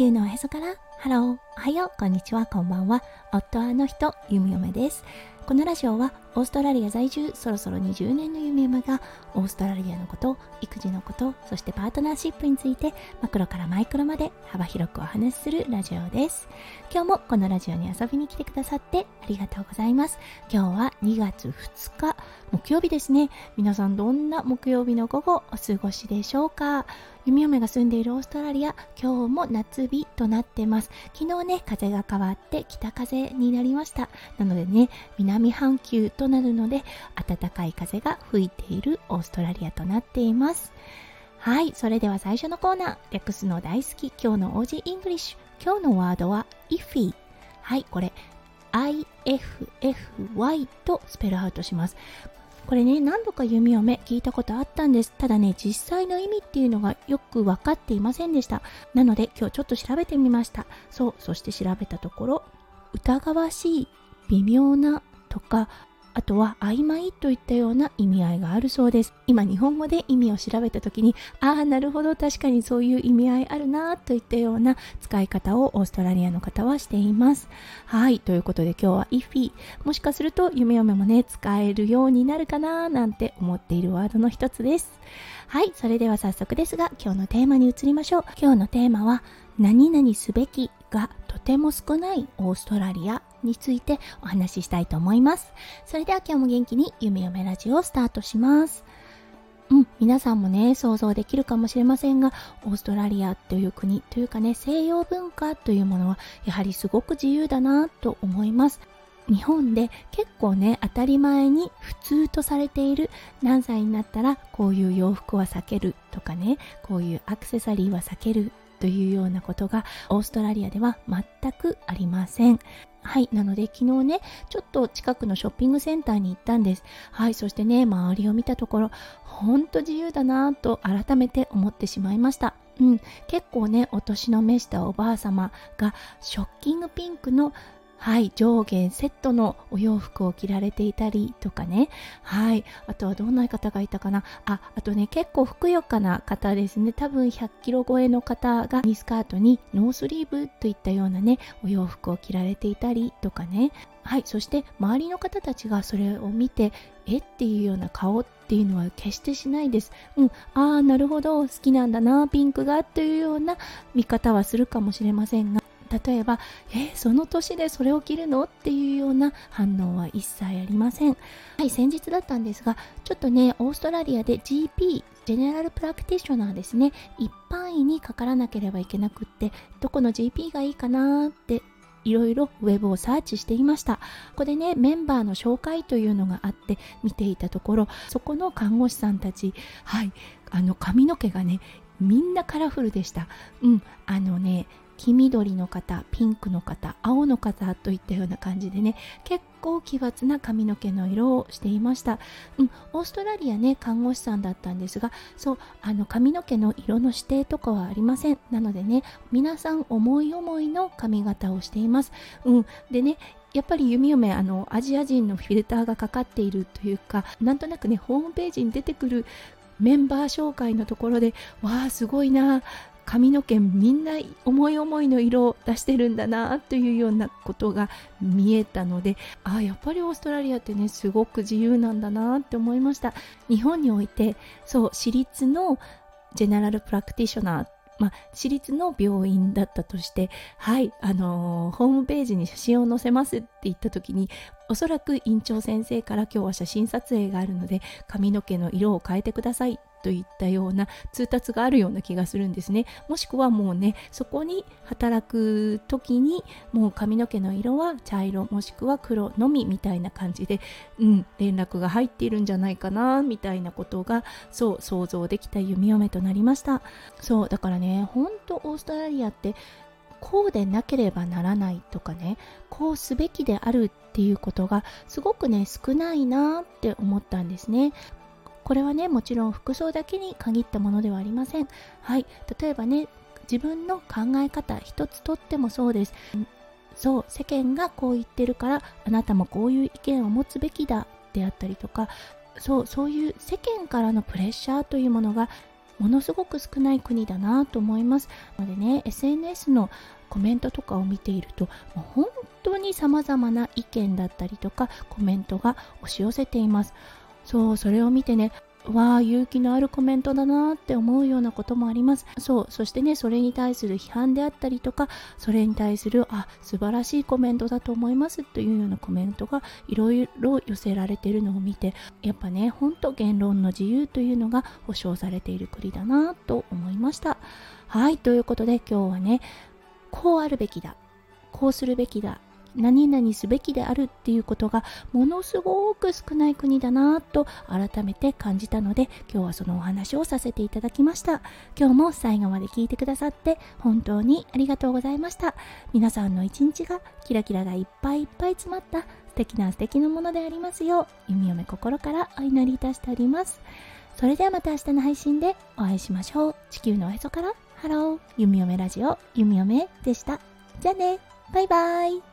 地球のおへそからハロー、おはよう、こんにちは、こんばんは。夫はあの人、ゆみおめです。このラジオはオーストラリア在住そろそろ20年の弓嫁がオーストラリアのこと育児のことそしてパートナーシップについてマクロからマイクロまで幅広くお話しするラジオです。今日もこのラジオに遊びに来てくださってありがとうございます。今日は2月2日木曜日ですね。皆さんどんな木曜日の午後お過ごしでしょうか？弓嫁が住んでいるオーストラリア今日も夏日となってます。昨日ね風が変わって北風になりました。なのでね南半球となるので暖かい風が吹いているオーストラリアとなっています。はいそれでは最初のコーナー。略すの大好き今日の Aussie English。今日のワードは iffy はいこれ IFFY と spell out します。これね何度か弓嫁聞いたことあったんです。ただね実際の意味っていうのがよく分かっていませんでした。なので今日ちょっと調べてみました。そうそして調べたところ疑わしい微妙なとかあとは曖昧といったような意味合いがあるそうです。今日本語で意味を調べた時にああなるほど。確かにそういう意味合いあるなといったような使い方をオーストラリアの方はしています。はい。ということで今日は if もしかすると夢嫁もね使えるようになるかななんて思っているワードの一つです。はい。それでは早速ですが今日のテーマに移りましょう。今日のテーマは何々すべきがとても少ないオーストラリア。についてお話ししたいと思います。それでは今日も元気に夢嫁ラジオをスタートします。うん、皆さんもね、想像できるかもしれませんが、オーストラリアという国というかね、西洋文化というものはやはりすごく自由だなと思います。日本で結構ね当たり前に普通とされている何歳になったらこういう洋服は避けるとかねこういうアクセサリーは避けるというようなことがオーストラリアでは全くありません。はい。なので昨日ね、ちょっと近くのショッピングセンターに行ったんです。はい。そしてね、周りを見たところ、ほんと自由だなぁと改めて思ってしまいました。うん。結構ね、お年の召したおばあ様がショッキングピンクのはい上下セットのお洋服を着られていたりとかね。はいあとはどんな方がいたかな。ああとね結構ふくよかな方ですね。多分100キロ超えの方がミニスカートにノースリーブといったようなねお洋服を着られていたりとかね。はいそして周りの方たちがそれを見てえっていうような顔っていうのは決してしないです。うん、ああ、なるほど、好きなんだな、ピンクがというような見方はするかもしれませんが、例えば「えー、その年でそれを着るの?」っていうような反応は一切ありません。はい先日だったんですがちょっとねオーストラリアで GP ジェネラルプラクティショナーですね。一般医にかからなければいけなくってどこの GP がいいかなっていろいろウェブをサーチしていました。ここでねメンバーの紹介というのがあって見ていたところそこの看護師さんたちはいあの髪の毛がねみんなカラフルでした。うんあのね黄緑の方ピンクの方青の方といったような感じでね結構奇抜な髪の毛の色をしていました、うん、オーストラリアね看護師さんだったんですがそうあの髪の毛の色の指定とかはありません。なのでね皆さん思い思いの髪型をしています、うん、でねやっぱり弓嫁あのアジア人のフィルターがかかっているというかなんとなくねホームページに出てくるメンバー紹介のところでわあすごいな。髪の毛みんな思い思いの色を出してるんだなというようなことが見えたのでああやっぱりオーストラリアってねすごく自由なんだなって思いました。日本においてそう私立のジェネラルプラクティショナーまあ、私立の病院だったとして、はい、あのー、ホームページに写真を載せますって言った時に、おそらく院長先生から今日は写真撮影があるので髪の毛の色を変えてくださいといったような通達があるような気がするんですね。もしくはもうねそこに働く時にもう髪の毛の色は茶色もしくは黒のみみたいな感じでうん連絡が入っているんじゃないかなみたいなことがそう想像できた弓嫁となりました。そうだからねほんとオーストラリアってこうでなければならないとかねこうすべきであるっていうことがすごくね少ないなって思ったんですね。これはねもちろん服装だけに限ったものではありません。はい。例えばね自分の考え方一つとってもそうです。そう世間がこう言ってるからあなたもこういう意見を持つべきだであったりとか。そうそういう世間からのプレッシャーというものがものすごく少ない国だなと思います。のでね SNS のコメントとかを見ているともう本当に様々な意見だったりとかコメントが押し寄せています。そうそれを見てねわあ勇気のあるコメントだなって思うようなこともあります。そうそしてねそれに対する批判であったりとかそれに対するあ素晴らしいコメントだと思いますというようなコメントがいろいろ寄せられているのを見てやっぱねほんと言論の自由というのが保障されている国だなと思いました。はいということで今日はねこうあるべきだこうするべきだ何々すべきであるっていうことがものすごく少ない国だなと改めて感じたので今日はそのお話をさせていただきました。今日も最後まで聞いてくださって本当にありがとうございました。皆さんの一日がキラキラがいっぱいいっぱい詰まった素敵な素敵なものでありますよう弓嫁心からお祈りいたしております。それではまた明日の配信でお会いしましょう。地球のおへそから。ハロー。弓嫁ラジオ。弓嫁でした。じゃあね。バイバイ。